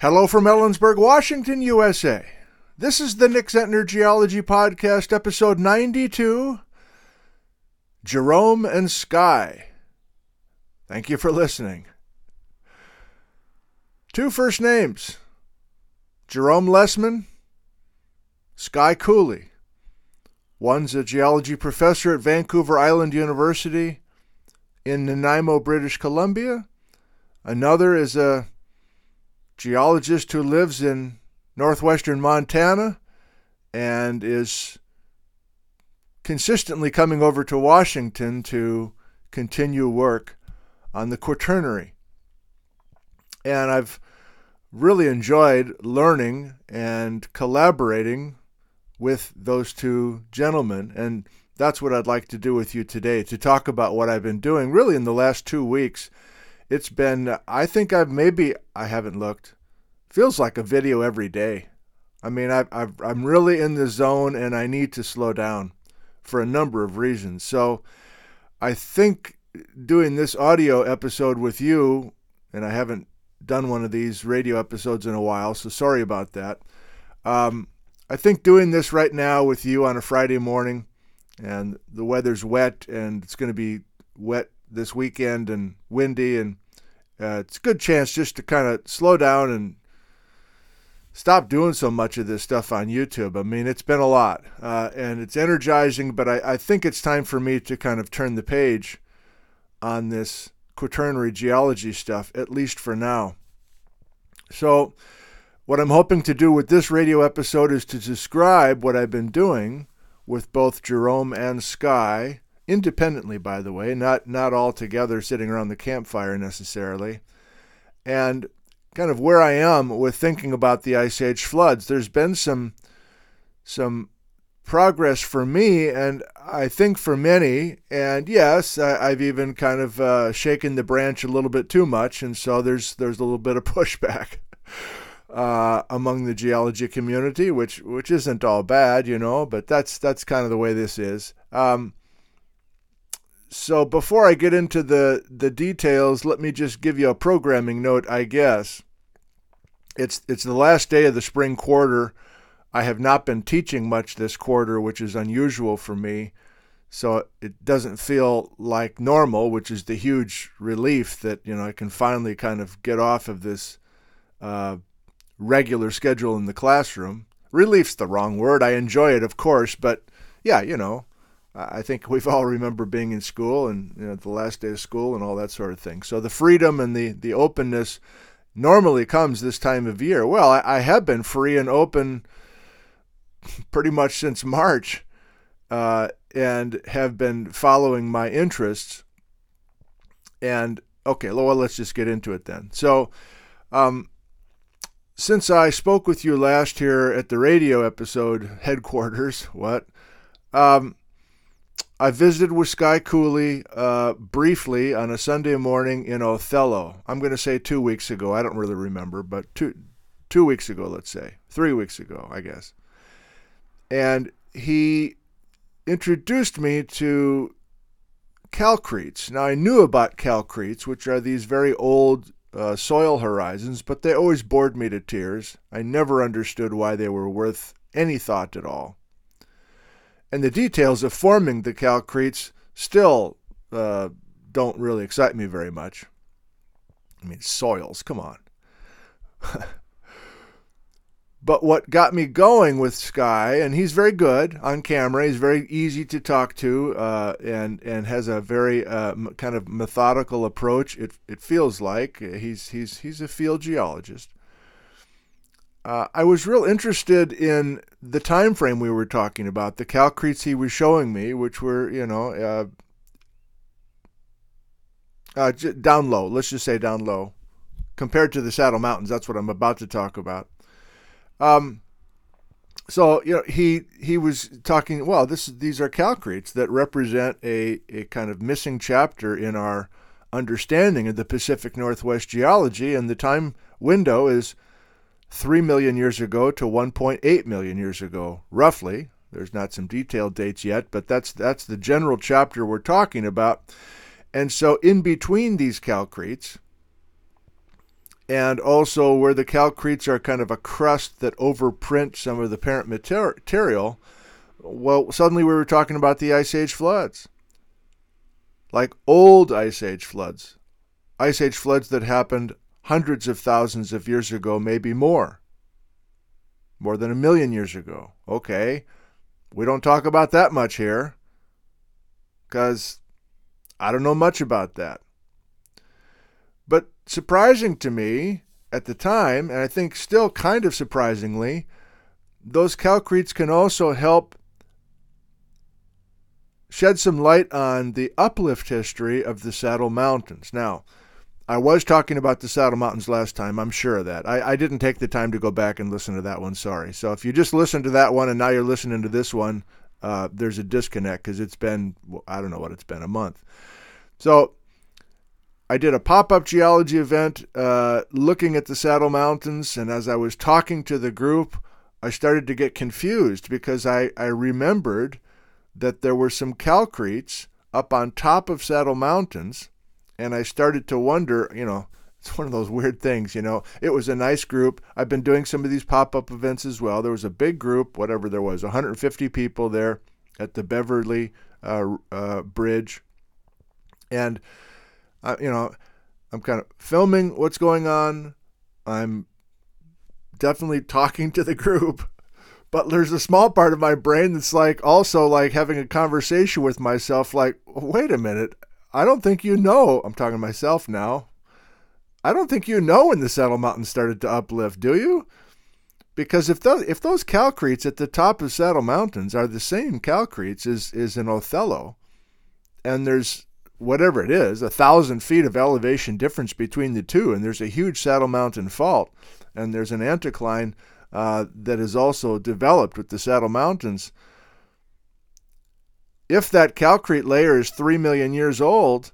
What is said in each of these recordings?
Hello from Ellensburg, Washington, USA. This is the Nick Zentner Geology Podcast, episode 92 Jerome and Skye. Thank you for listening. Two first names Jerome Lesemann, Skye Cooley. One's a geology professor at Vancouver Island University in Nanaimo, British Columbia. Another is a geologist who lives in northwestern Montana and is consistently coming over to Washington to continue work on the Quaternary. And I've really enjoyed learning and collaborating with those two gentlemen. And that's what I'd like to do with you today to talk about what I've been doing really in the last two weeks it's been, I think I've maybe, I haven't looked, feels like a video every day. I mean, i i am really in the zone and I need to slow down for a number of reasons. So I think doing this audio episode with you, and I haven't done one of these radio episodes in a while, so sorry about that. Um, I think doing this right now with you on a Friday morning, and the weather's wet, and it's going to be wet this weekend and windy, and uh, it's a good chance just to kind of slow down and stop doing so much of this stuff on YouTube. I mean, it's been a lot, uh, and it's energizing, but I, I think it's time for me to kind of turn the page on this quaternary geology stuff, at least for now. So, what I'm hoping to do with this radio episode is to describe what I've been doing with both Jerome and Skye independently, by the way, not not all together sitting around the campfire necessarily, and kind of where I am with thinking about the Ice Age floods. There's been some some progress for me, and I think for many. And yes, I, have even kind of uh, shaken the branch a little bit too much, and so there's there's a little bit of pushback. Uh, among the geology community, which which isn't all bad, you know, but that's that's kind of the way this is. Um, so before I get into the the details, let me just give you a programming note, I guess. It's it's the last day of the spring quarter. I have not been teaching much this quarter, which is unusual for me. So it doesn't feel like normal, which is the huge relief that you know I can finally kind of get off of this uh, regular schedule in the classroom. Relief's the wrong word. I enjoy it, of course, but yeah, you know, I think we've all remember being in school and you know, the last day of school and all that sort of thing. So the freedom and the, the openness normally comes this time of year. Well, I, I have been free and open pretty much since March uh, and have been following my interests. And okay, well, let's just get into it then. So, um, since I spoke with you last here at the radio episode headquarters, what? Um, I visited with Skye Cooley uh, briefly on a Sunday morning in Othello. I'm going to say two weeks ago. I don't really remember, but two two weeks ago, let's say three weeks ago, I guess. And he introduced me to calcretes. Now I knew about calcretes, which are these very old uh, soil horizons, but they always bored me to tears. I never understood why they were worth any thought at all and the details of forming the calcretes still uh, don't really excite me very much. I mean, soils, come on. but what got me going with Skye, and he's very good on camera. He's very easy to talk to, uh, and and has a very uh, kind of methodical approach. It it feels like he's he's he's a field geologist uh, I was real interested in the time frame we were talking about, the calcretes he was showing me, which were, you know, uh, uh, down low. Let's just say down low, compared to the Saddle Mountains. That's what I'm about to talk about. Um, so you know, he he was talking. Well, this these are calcretes that represent a a kind of missing chapter in our understanding of the Pacific Northwest geology, and the time window is 3 million years ago to 1.8 million years ago, roughly. There's not some detailed dates yet, but that's that's the general chapter we're talking about. And so in between these calcretes and also where the calcretes are kind of a crust that overprint some of the parent material, well, suddenly we were talking about the Ice Age floods. Like old Ice Age floods. Ice Age floods that happened hundreds of thousands of years ago, maybe more. More than a million years ago. Okay. We don't talk about that much here because I don't know much about that. But surprising to me at the time, and I think still kind of surprisingly, those calcretes can also help shed some light on the uplift history of the Saddle Mountains. Now, I was talking about the Saddle Mountains last time. I'm sure of that. I, I, didn't take the time to go back and listen to that one. Sorry. So if you just listened to that one and now you're listening to this one, uh, there's a disconnect because it's been, I don't know what it's been, a month. So I did a pop up geology event uh, looking at the Saddle Mountains, and as I was talking to the group, I started to get confused because I, I remembered that there were some calcretes up on top of Saddle Mountains, and I started to wonder, you know, it's one of those weird things, you know. It was a nice group. I've been doing some of these pop up events as well. There was a big group, whatever there was, 150 people there at the Beverly uh, uh, Bridge. And I, you know, I'm kind of filming what's going on. I'm definitely talking to the group, but there's a small part of my brain that's like also like having a conversation with myself. Like, wait a minute, I don't think you know. I'm talking to myself now. I don't think you know when the Saddle Mountains started to uplift, do you? Because if those if those calcretes at the top of Saddle Mountains are the same calcretes as is in Othello, and there's whatever it is, a thousand feet of elevation difference between the two, and there's a huge Saddle Mountain fault, and there's an anticline uh, that is also developed with the Saddle Mountains. If that calcrete layer is three million years old,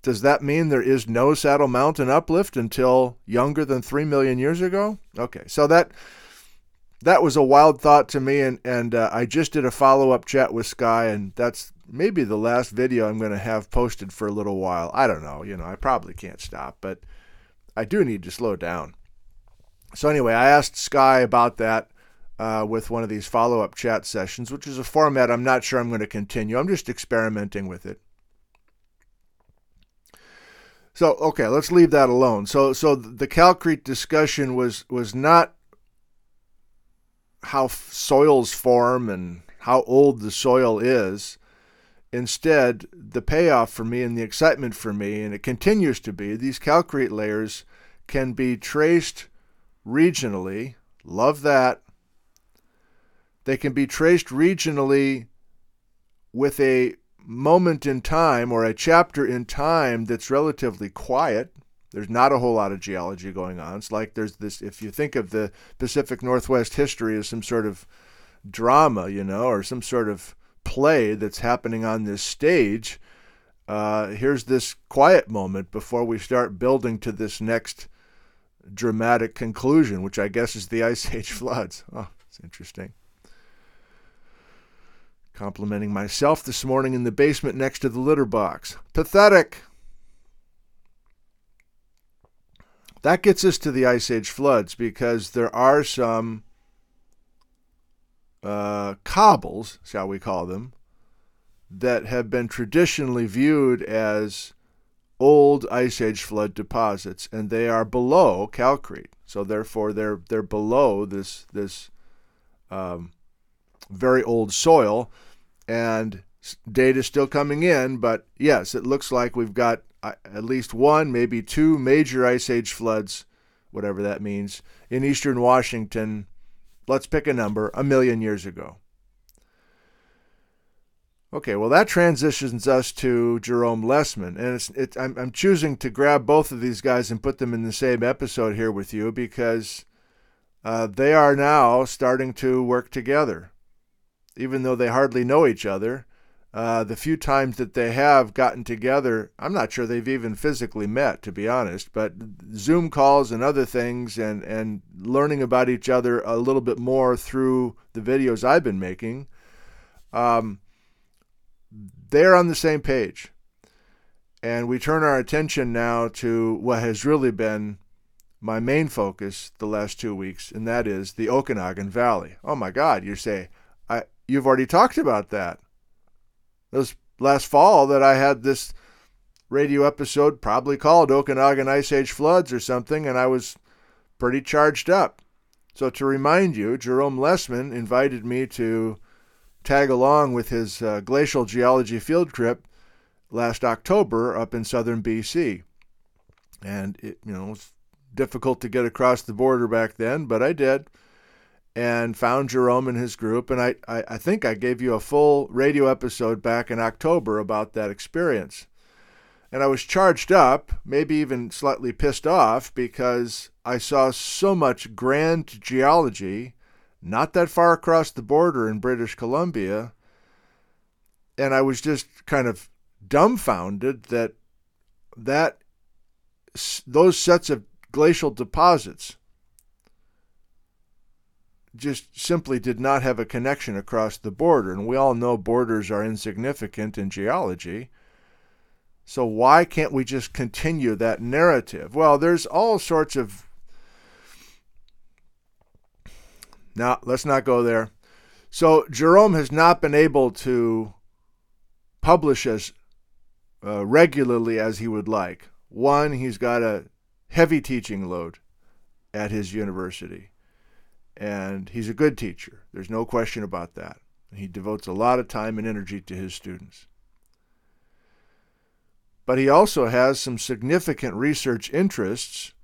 does that mean there is no Saddle Mountain uplift until younger than three million years ago? Okay, so that that was a wild thought to me, and and uh, I just did a follow up chat with Skye, and that's maybe the last video I'm going to have posted for a little while. I don't know. You know, I probably can't stop, but I do need to slow down. So, anyway, I asked Skye about that uh, with one of these follow up chat sessions, which is a format I'm not sure I'm going to continue. I'm just experimenting with it. So, okay, let's leave that alone. So, so the Calcrete discussion was was not how soils form and how old the soil is. Instead, the payoff for me and the excitement for me, and it continues to be, these calcrete layers can be traced regionally. Love that. They can be traced regionally with a moment in time or a chapter in time that's relatively quiet. There's not a whole lot of geology going on. It's like there's this, if you think of the Pacific Northwest history as some sort of drama, you know, or some sort of play that's happening on this stage. Uh, here's this quiet moment before we start building to this next dramatic conclusion, which I guess is the Ice Age floods. Oh, it's interesting. Complimenting myself this morning in the basement next to the litter box. Pathetic. That gets us to the Ice Age floods because there are some uh, cobbles, shall we call them, that have been traditionally viewed as old ice age flood deposits, and they are below calcrete. So therefore, they're they're below this this um, very old soil, and data is still coming in. But yes, it looks like we've got uh, at least one, maybe two major ice age floods, whatever that means, in eastern Washington let's pick a number, a million years ago. Okay, well, that transitions us to Jerome Lesemann. And it's, it, I'm, I'm choosing to grab both of these guys and put them in the same episode here with you because uh, they are now starting to work together. Even though they hardly know each other, uh, the few times that they have gotten together, I'm not sure they've even physically met, to be honest, but Zoom calls and other things and, and learning about each other a little bit more through the videos I've been making, um, they're on the same page. And we turn our attention now to what has really been my main focus the last two weeks, and that is the Okanagan Valley. Oh my God, you say, you've already talked about that. It was last fall that I had this radio episode, probably called Okanagan Ice Age Floods or something, and I was pretty charged up. So to remind you, Jerome Lesemann invited me to tag along with his uh, glacial geology field trip last October up in southern BC. And it, you know, was difficult to get across the border back then, but I did. And found Jerome and his group. And I, I, I think I gave you a full radio episode back in October about that experience. And I was charged up, maybe even slightly pissed off, because I saw so much grand geology not that far across the border in British Columbia. And I was just kind of dumbfounded that that those sets of glacial deposits just simply did not have a connection across the border. And we all know borders are insignificant in geology. So why can't we just continue that narrative? Well, there's all sorts of. Now, let's not go there. So Jerome has not been able to publish as uh, regularly as he would like. One, he's got a heavy teaching load at his university. And he's a good teacher. There's no question about that. He devotes a lot of time and energy to his students. But he also has some significant research interests,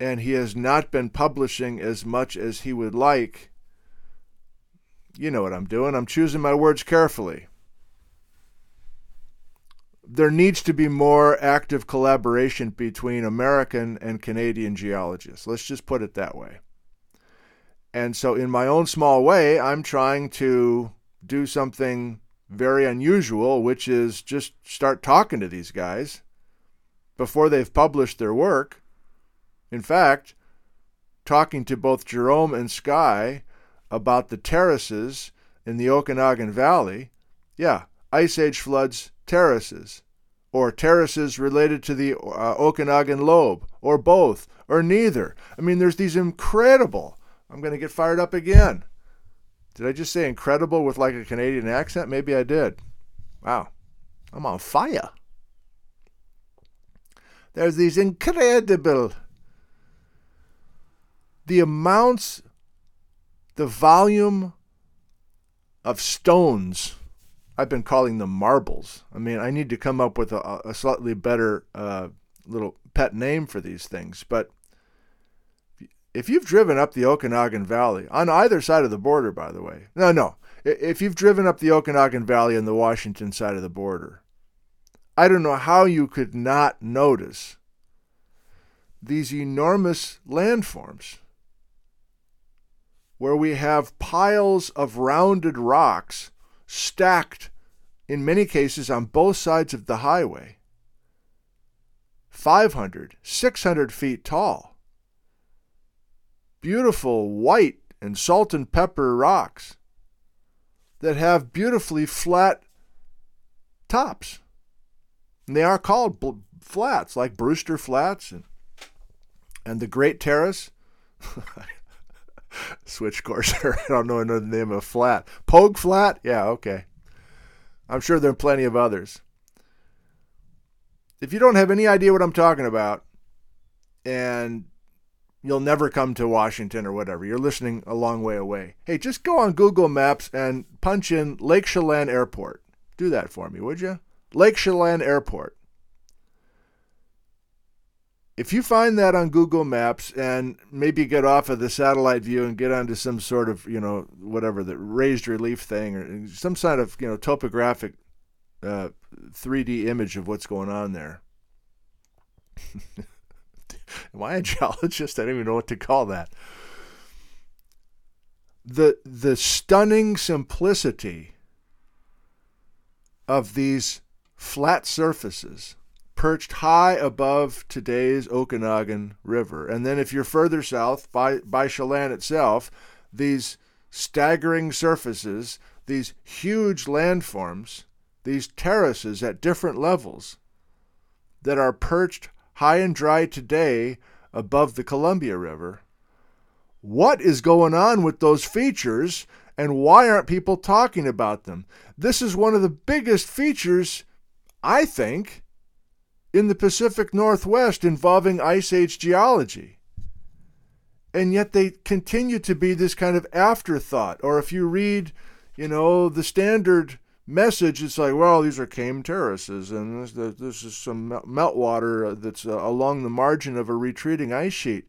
and he has not been publishing as much as he would like. You know what I'm doing. I'm choosing my words carefully there needs to be more active collaboration between American and Canadian geologists. Let's just put it that way. And so, in my own small way, I'm trying to do something very unusual, which is just start talking to these guys before they've published their work. In fact, talking to both Jerome and Skye about the terraces in the Okanagan Valley. Yeah, Ice Age floods terraces, or terraces related to the uh, Okanagan lobe, or both, or neither. I mean, there's these incredible. I'm going to get fired up again. Did I just say incredible with like a Canadian accent? Maybe I did. Wow. I'm on fire. There's these incredible. The amounts, the volume of stones I've been calling them marbles. I mean, I need to come up with a, a slightly better uh, little pet name for these things. But if you've driven up the Okanagan Valley, on either side of the border, by the way, no, no, if you've driven up the Okanagan Valley on the Washington side of the border, I don't know how you could not notice these enormous landforms where we have piles of rounded rocks stacked in many cases on both sides of the highway. 500, 600 feet tall. Beautiful white and salt and pepper rocks that have beautifully flat tops. And they are called bl- flats, like Brewster Flats and, and the Great Terrace. switch course I don't know another name of flat. Pogue flat? Yeah, okay. I'm sure there are plenty of others. If you don't have any idea what I'm talking about, and you'll never come to Washington or whatever, you're listening a long way away. Hey, just go on Google Maps and punch in Lake Chelan Airport. Do that for me, would you? Lake Chelan Airport if you find that on Google Maps and maybe get off of the satellite view and get onto some sort of, you know, whatever the raised relief thing or some sort of, you know, topographic uh, 3D image of what's going on there. Am I a geologist? I don't even know what to call that. The the stunning simplicity of these flat surfaces perched high above today's Okanagan River. And then if you're further south by, by Chelan itself, these staggering surfaces, these huge landforms, these terraces at different levels that are perched high and dry today above the Columbia River. What is going on with those features and why aren't people talking about them? This is one of the biggest features, I think, in the Pacific Northwest involving Ice Age geology. And yet they continue to be this kind of afterthought. Or if you read, you know, the standard message, it's like, well, these are Kame terraces, and this, this is some meltwater that's uh, along the margin of a retreating ice sheet.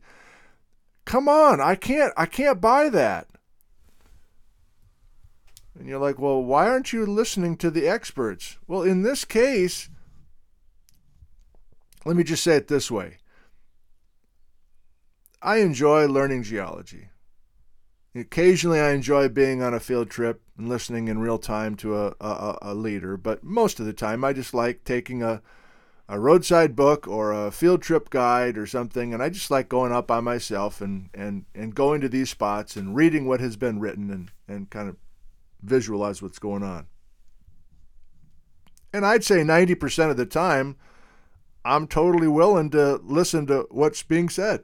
Come on, I can't, I can't buy that. And you're like, well, why aren't you listening to the experts? Well, in this case, let me just say it this way I enjoy learning geology. Occasionally, I enjoy being on a field trip and listening in real time to a, a, a, leader, but most of the time, I just like taking a, a roadside book or a field trip guide or something, and I just like going up by myself and, and, and going to these spots and reading what has been written and, and kind of visualize what's going on. And I'd say 90% of the time, I'm totally willing to listen to what's being said.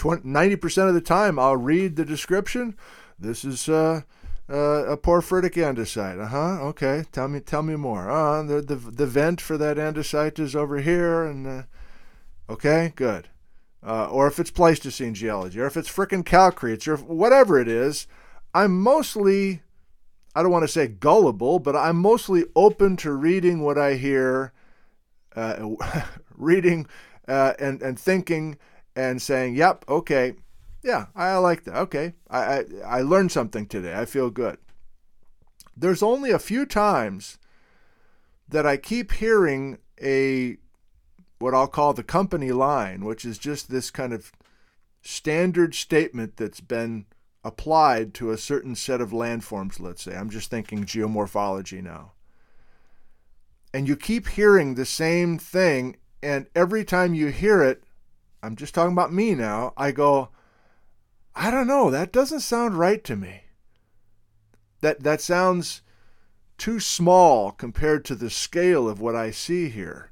90% of the time, I'll read the description. This is uh, uh, a porphyritic andesite. Uh huh. Okay. Tell me. Tell me more. Uh, the, the the vent for that andesite is over here, and uh, okay, good. Uh, or if it's Pleistocene geology, or if it's frickin' calcretes, or whatever it is, I'm mostly, I don't want to say gullible, but I'm mostly open to reading what I hear uh, reading uh, and and thinking and saying, "Yep, okay, yeah, I like that. Okay, I, I I learned something today. I feel good." There's only a few times that I keep hearing a what I'll call the company line, which is just this kind of standard statement that's been applied to a certain set of landforms, let's say. I'm just thinking geomorphology now and you keep hearing the same thing and every time you hear it i'm just talking about me now. I go i don't know. That doesn't sound right to me. That that sounds too small compared to the scale of what i see here.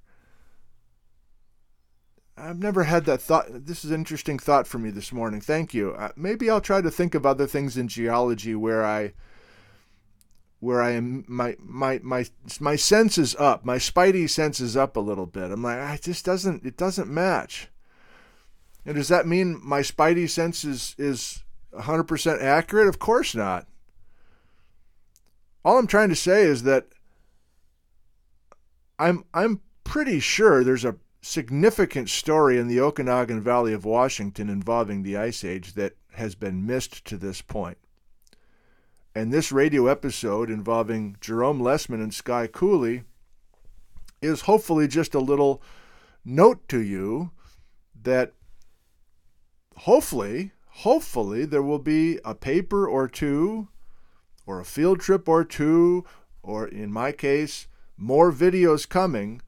I've never had that thought. This is an interesting thought for me this morning. Thank you. Uh, maybe i'll try to think of other things in geology where i where I am my my my my sense is up, my spidey sense is up a little bit. I'm like, it just doesn't it doesn't match. And does that mean my spidey sense is is 100% accurate? Of course not. All I'm trying to say is that I'm I'm pretty sure there's a significant story in the Okanagan Valley of Washington involving the Ice Age that has been missed to this point. And this radio episode involving Jerome Lesemann and Skye Cooley is hopefully just a little note to you that hopefully, hopefully, there will be a paper or two, or a field trip or two, or in my case, more videos coming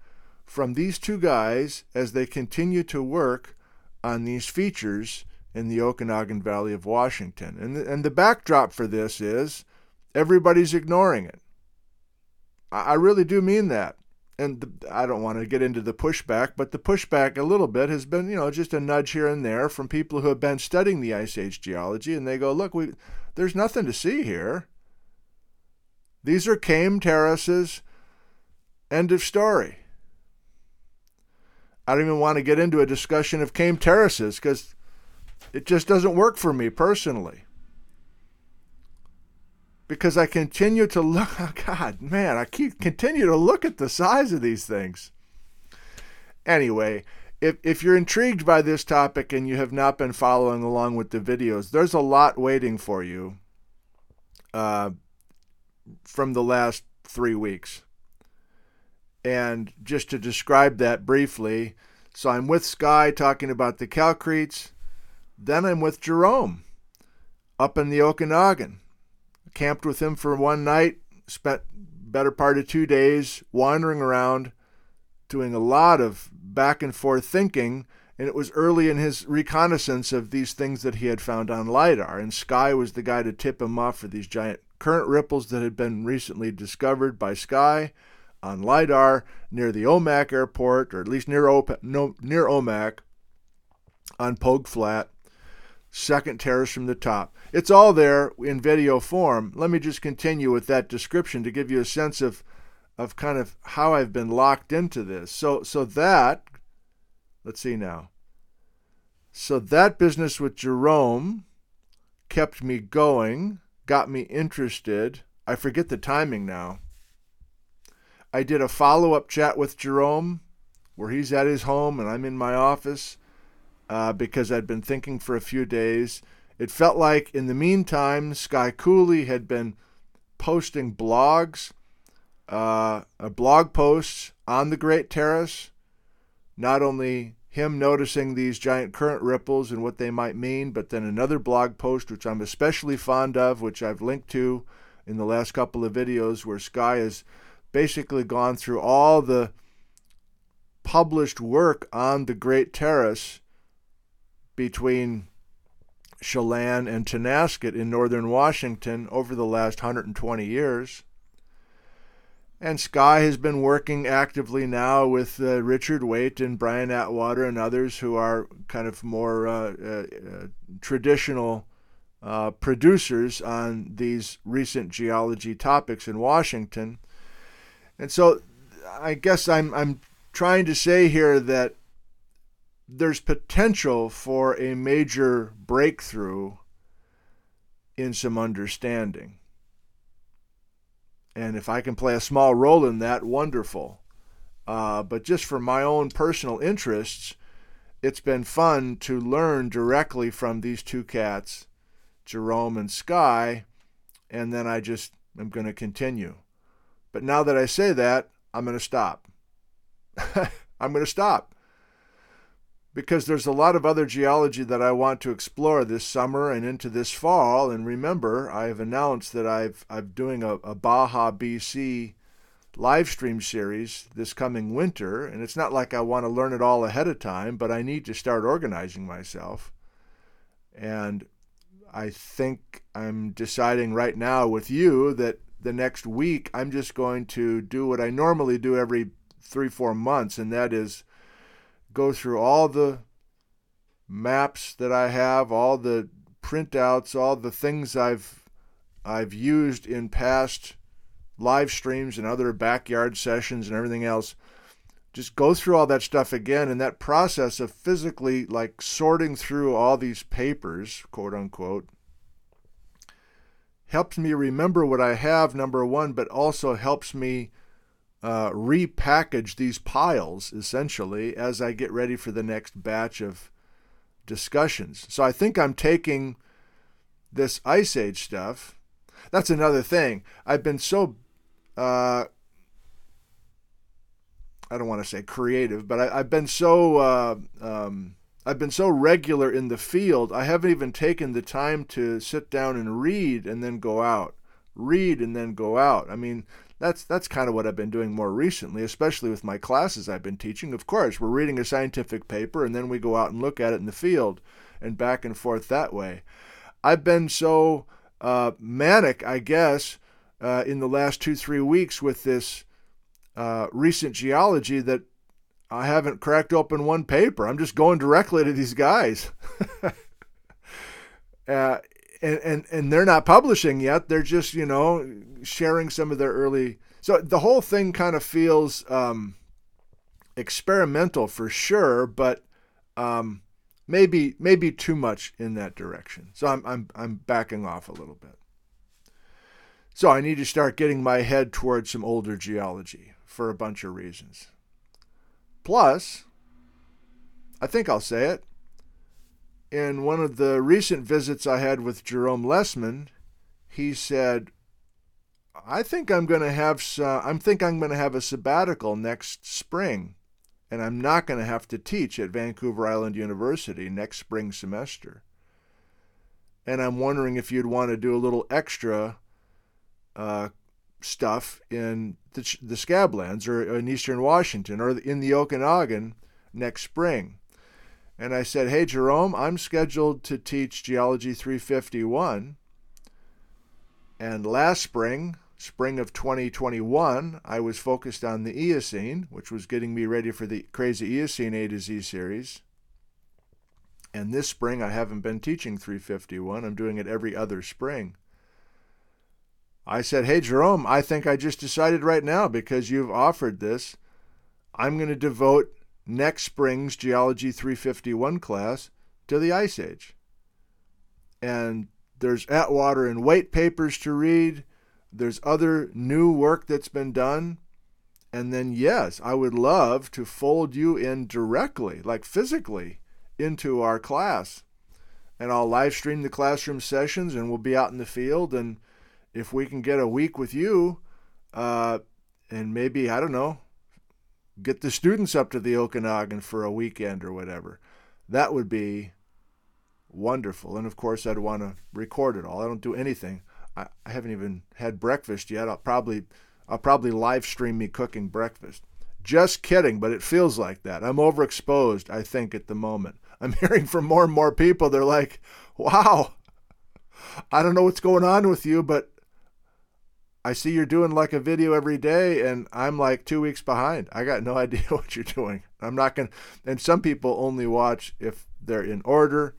from these two guys as they continue to work on these features in the Okanagan Valley of Washington. And the, and the backdrop for this is everybody's ignoring it. I, I really do mean that. And the, I don't want to get into the pushback, but the pushback a little bit has been, you know, just a nudge here and there from people who have been studying the Ice Age geology, and they go, look, we, there's nothing to see here. These are Kame terraces. End of story. I don't even want to get into a discussion of Kame terraces because it just doesn't work for me personally. Because I continue to look, oh God, man, I keep continue to look at the size of these things. Anyway, if, if you're intrigued by this topic and you have not been following along with the videos, there's a lot waiting for you uh, from the last three weeks. And just to describe that briefly, so I'm with Skye talking about the calcretes. Then I'm with Jerome up in the Okanagan. Camped with him for one night, spent better part of two days wandering around, doing a lot of back and forth thinking. And it was early in his reconnaissance of these things that he had found on LIDAR. And Skye was the guy to tip him off for these giant current ripples that had been recently discovered by Skye on LIDAR near the Omak airport, or at least near, no, near Omak on Pogue Flat, second terrace from the top. It's all there in video form. Let me just continue with that description to give you a sense of of kind of how I've been locked into this. So so that let's see now. So that business with Jerome kept me going, got me interested. I forget the timing now. I did a follow-up chat with Jerome where he's at his home and I'm in my office uh, because I'd been thinking for a few days. It felt like in the meantime, Skye Cooley had been posting blogs, uh, blog posts on the Great Terrace, not only him noticing these giant current ripples and what they might mean, but then another blog post, which I'm especially fond of, which I've linked to in the last couple of videos, where Skye has basically gone through all the published work on the Great Terrace between Chelan and Tonasket in northern Washington over the last 120 years. And Skye has been working actively now with uh, Richard Waitt and Brian Atwater and others who are kind of more uh, uh, uh traditional uh, producers on these recent geology topics in Washington. And so I guess I'm, I'm trying to say here that there's potential for a major breakthrough in some understanding. And if I can play a small role in that, wonderful. Uh, but just for my own personal interests, it's been fun to learn directly from these two cats, Jerome and Skye, and then I just am going to continue. But now that I say that, I'm going to stop. I'm going to stop because there's a lot of other geology that I want to explore this summer and into this fall. And remember, I've announced that I've I'm doing a, a Baja BC live stream series this coming winter, and it's not like I want to learn it all ahead of time, but I need to start organizing myself. And I think I'm deciding right now with you that the next week I'm just going to do what I normally do every three, four months, and that is go through all the maps that I have, all the printouts, all the things I've I've used in past live streams and other backyard sessions and everything else. Just go through all that stuff again and that process of physically like sorting through all these papers, quote unquote, helps me remember what I have, number one, but also helps me uh, repackage these piles essentially as I get ready for the next batch of discussions. So I think I'm taking this Ice Age stuff. That's another thing. I've been so, uh, I don't want to say creative, but I, have been so, uh, um, I've been so regular in the field. I haven't even taken the time to sit down and read and then go out, read and then go out. I mean, that's that's kind of what I've been doing more recently, especially with my classes I've been teaching. Of course, we're reading a scientific paper and then we go out and look at it in the field and back and forth that way. I've been so uh, manic, I guess, uh, in the last two three weeks with this uh, recent geology that I haven't cracked open one paper. I'm just going directly to these guys. And, and and they're not publishing yet. They're just you know sharing some of their early. So the whole thing kind of feels um, experimental for sure, but um, maybe maybe too much in that direction. So I'm I'm I'm backing off a little bit. So I need to start getting my head towards some older geology for a bunch of reasons. Plus, I think I'll say it in one of the recent visits I had with Jerome Lesemann, he said, "I think I'm going to have some, I think I'm going to have a sabbatical next spring, and I'm not going to have to teach at Vancouver Island University next spring semester. And I'm wondering if you'd want to do a little extra uh, stuff in the, the Scablands or in Eastern Washington or in the Okanagan next spring." And I said, Hey, Jerome, I'm scheduled to teach Geology 351. And last spring, spring of 2021, I was focused on the Eocene, which was getting me ready for the Crazy Eocene A to Z series. And this spring, I haven't been teaching 351. I'm doing it every other spring. I said, Hey, Jerome, I think I just decided right now because you've offered this, I'm going to devote next spring's Geology 351 class to the Ice Age. And there's Atwater and Waitt papers to read. There's other new work that's been done. And then, yes, I would love to fold you in directly, like physically, into our class. And I'll live stream the classroom sessions and we'll be out in the field. And if we can get a week with you, uh, and maybe, I don't know, get the students up to the Okanagan for a weekend or whatever, that would be wonderful. And of course, I'd want to record it all. I don't do anything. I, I haven't even had breakfast yet. I'll probably I'll probably live stream me cooking breakfast. Just kidding, but it feels like that. I'm overexposed, I think, at the moment. I'm hearing from more and more people. They're like, wow, I don't know what's going on with you, but I see you're doing like a video every day, and I'm like two weeks behind. I got no idea what you're doing. I'm not going to, and some people only watch if they're in order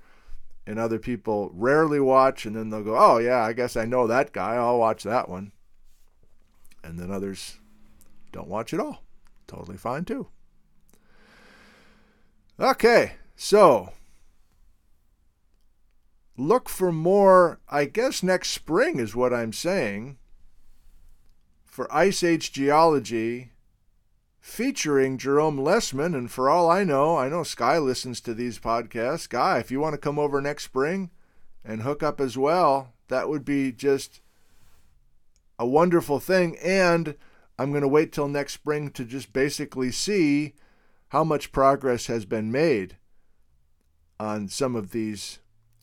and other people rarely watch and then they'll go oh yeah i guess i know that guy. I'll watch that one. And then others don't watch at all. Totally fine too. Okay so look for more. I guess next spring is what i'm saying for ice age geology featuring Jerome Lesemann. And for all I know, I know Skye listens to these podcasts. Guy, if you want to come over next spring and hook up as well, that would be just a wonderful thing. And I'm going to wait till next spring to just basically see how much progress has been made on some of these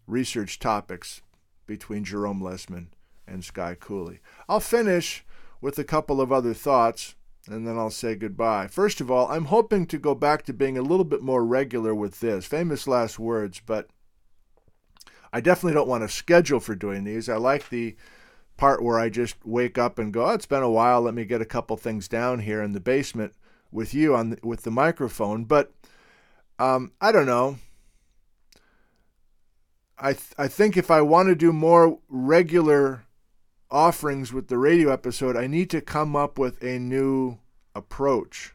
research topics between Jerome Lesemann and Skye Cooley. I'll finish with a couple of other thoughts and then I'll say goodbye. First of all, I'm hoping to go back to being a little bit more regular with this. Famous last words, but I definitely don't want to schedule for doing these. I like the part where I just wake up and go, oh, it's been a while. Let me get a couple things down here in the basement with you on the, with the microphone. But um, I don't know. I th- I think if I want to do more regular offerings with the radio episode, I need to come up with a new approach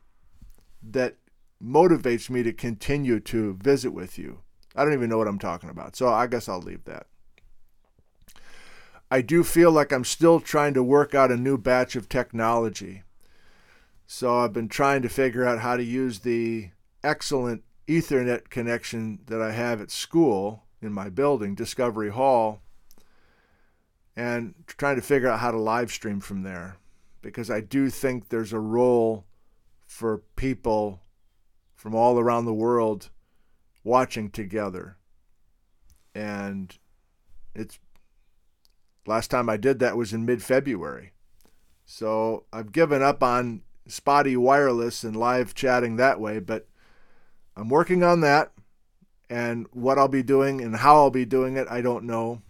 that motivates me to continue to visit with you. I don't even know what I'm talking about, so I guess I'll leave that. I do feel like I'm still trying to work out a new batch of technology. So I've been trying to figure out how to use the excellent Ethernet connection that I have at school in my building, Discovery Hall, and trying to figure out how to live stream from there because I do think there's a role for people from all around the world watching together. And it's last time I did that was in mid February. So I've given up on spotty wireless and live chatting that way, but I'm working on that. And what I'll be doing and how I'll be doing it, I don't know.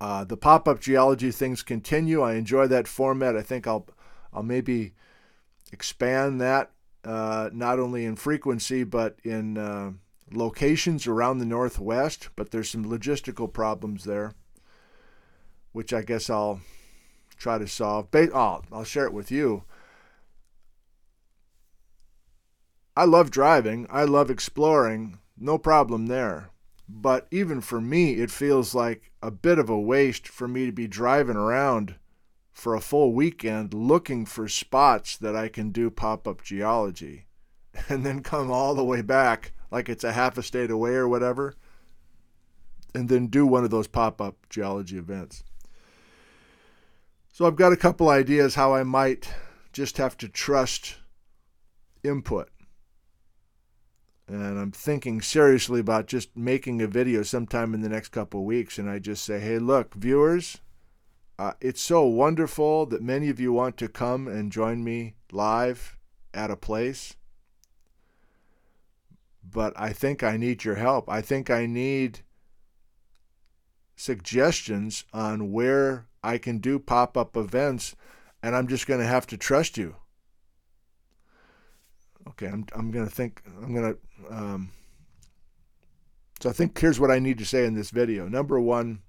Uh, the pop-up geology things continue. I enjoy that format. I think I'll I'll maybe expand that uh, not only in frequency but in uh, locations around the Northwest. But there's some logistical problems there, which I guess I'll try to solve. Ba- oh, I'll share it with you. I love driving. I love exploring. No problem there. But even for me, it feels like a bit of a waste for me to be driving around for a full weekend looking for spots that I can do pop up geology and then come all the way back like it's a half a state away or whatever and then do one of those pop up geology events. So I've got a couple ideas how I might just have to trust input and I'm thinking seriously about just making a video sometime in the next couple weeks. And I just say, hey, look, viewers, uh, it's so wonderful that many of you want to come and join me live at a place. But I think I need your help. I think I need suggestions on where I can do pop up events, and I'm just going to have to trust you okay, I'm, I'm going to think, I'm going to um, So I think here's what I need to say in this video. Number one,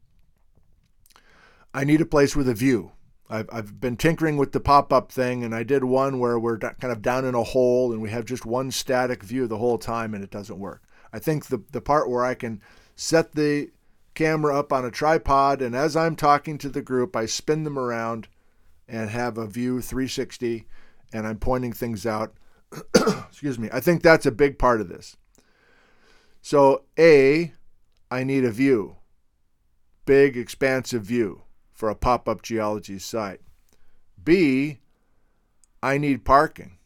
I need a place with a view. I've, I've been tinkering with the pop up thing, and I did one where we're kind of down in a hole and we have just one static view the whole time, and it doesn't work. I think the, the part where I can set the camera up on a tripod, and as I'm talking to the group, I spin them around and have a view 360, and I'm pointing things out. Excuse me. I think that's a big part of this. So, A, I need a view, big, expansive view for a pop up geology site. B, I need parking.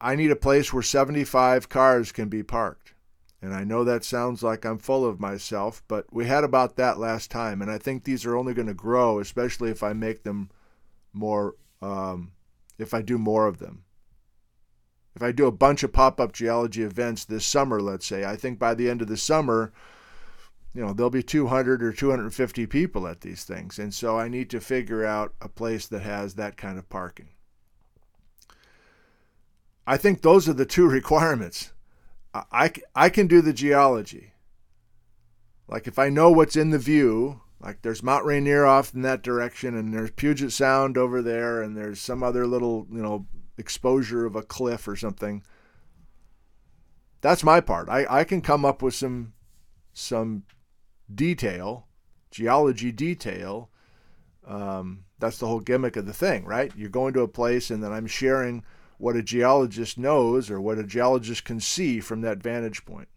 I, need a place where 75 cars can be parked. And I know that sounds like I'm full of myself, but we had about that last time. And I think these are only going to grow, especially if I make them more, um, if I do more of them. If I do a bunch of pop up geology events this summer, let's say, I think by the end of the summer, you know, there'll be 200 or 250 people at these things. And so I need to figure out a place that has that kind of parking. I think those are the two requirements. I, I can do the geology. Like if I know what's in the view, like there's Mount Rainier off in that direction, and there's Puget Sound over there, and there's some other little, you know, exposure of a cliff or something. That's my part. I, I can come up with some some detail, geology detail. Um, that's the whole gimmick of the thing, right? You're going to a place, and then I'm sharing what a geologist knows or what a geologist can see from that vantage point.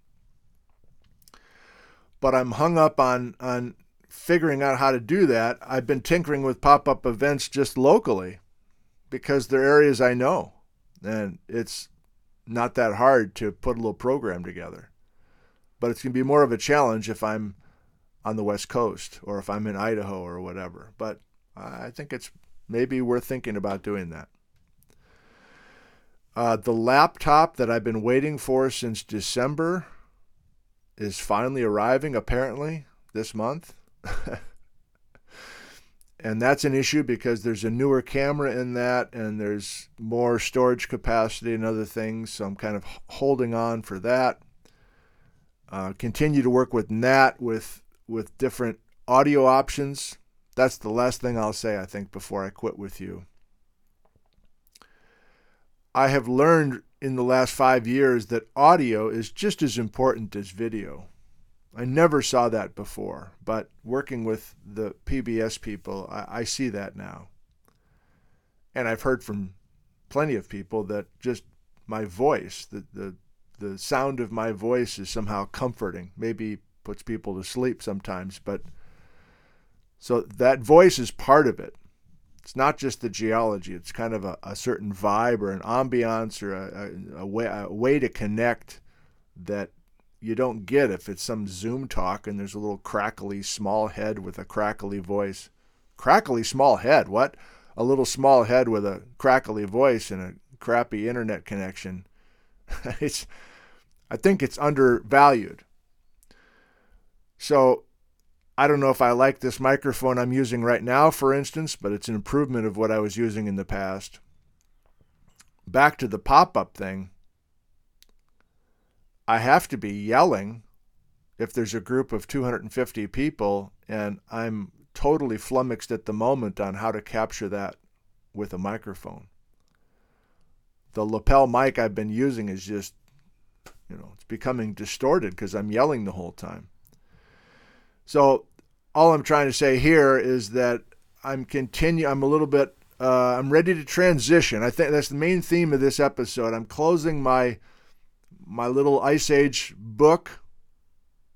But I'm hung up on on figuring out how to do that. I've been tinkering with pop-up events just locally because they're areas I know. And it's not that hard to put a little program together. But it's going to be more of a challenge if I'm on the West Coast or if I'm in Idaho or whatever. But I think it's maybe worth thinking about doing that. Uh, the laptop that I've been waiting for since December is finally arriving, apparently, this month. and that's an issue because there's a newer camera in that and there's more storage capacity and other things. So I'm kind of holding on for that. Uh, continue to work with Nat with with different audio options. That's the last thing I'll say, I think, before I quit with you. I have learned in the last five years that audio is just as important as video. I never saw that before, but working with the PBS people, I, I, see that now. And I've heard from plenty of people that just my voice, the, the, the sound of my voice is somehow comforting. Maybe puts people to sleep sometimes. But so that voice is part of it. It's not just the geology. It's kind of a, a certain vibe or an ambiance or a, a, a, way, a way to connect that you don't get if it's some Zoom talk and there's a little crackly small head with a crackly voice. Crackly small head? What? A little small head with a crackly voice and a crappy internet connection. it's, I think it's undervalued. So I don't know if I like this microphone I'm using right now, for instance, but it's an improvement of what I was using in the past. Back to the pop up thing. I have to be yelling if there's a group of 250 people, and I'm totally flummoxed at the moment on how to capture that with a microphone. The lapel mic I've been using is just, you know, it's becoming distorted because I'm yelling the whole time. So all I'm trying to say here is that I'm continue. I'm a little bit. Uh, I'm ready to transition. I think that's the main theme of this episode. I'm closing my my little Ice Age book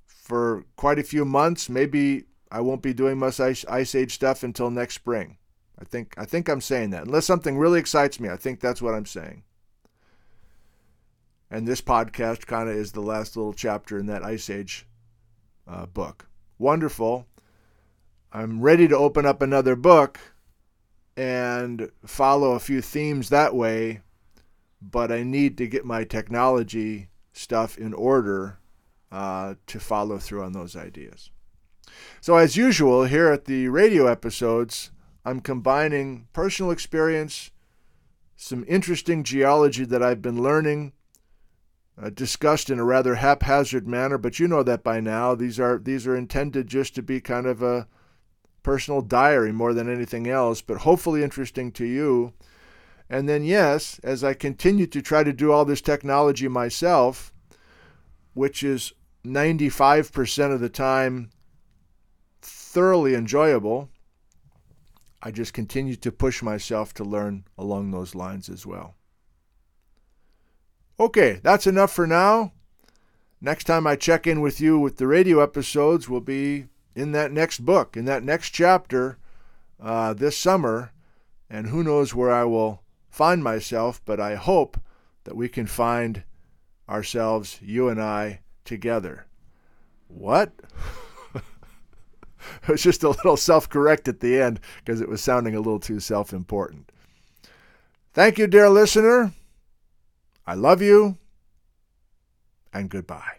for quite a few months. Maybe I won't be doing much Ice, Ice Age stuff until next spring. I think I think I'm saying that. Unless something really excites me, I think that's what I'm saying. And this podcast kind of is the last little chapter in that Ice Age uh, book wonderful. I'm ready to open up another book and follow a few themes that way, but I need to get my technology stuff in order uh, to follow through on those ideas. So, as usual, here at the radio episodes, I'm combining personal experience, some interesting geology that I've been learning, uh, discussed in a rather haphazard manner, but you know that by now. These are these are intended just to be kind of a personal diary more than anything else, but hopefully interesting to you. And then yes, as I continue to try to do all this technology myself, which is 95% of the time thoroughly enjoyable, I just continue to push myself to learn along those lines as well. Okay, that's enough for now. Next time I check in with you with the radio episodes will be in that next book, in that next chapter uh, this summer. And who knows where I will find myself, but I hope that we can find ourselves, you and I, together. What? it was just a little self correct at the end because it was sounding a little too self important. Thank you, dear listener. I love you, and goodbye.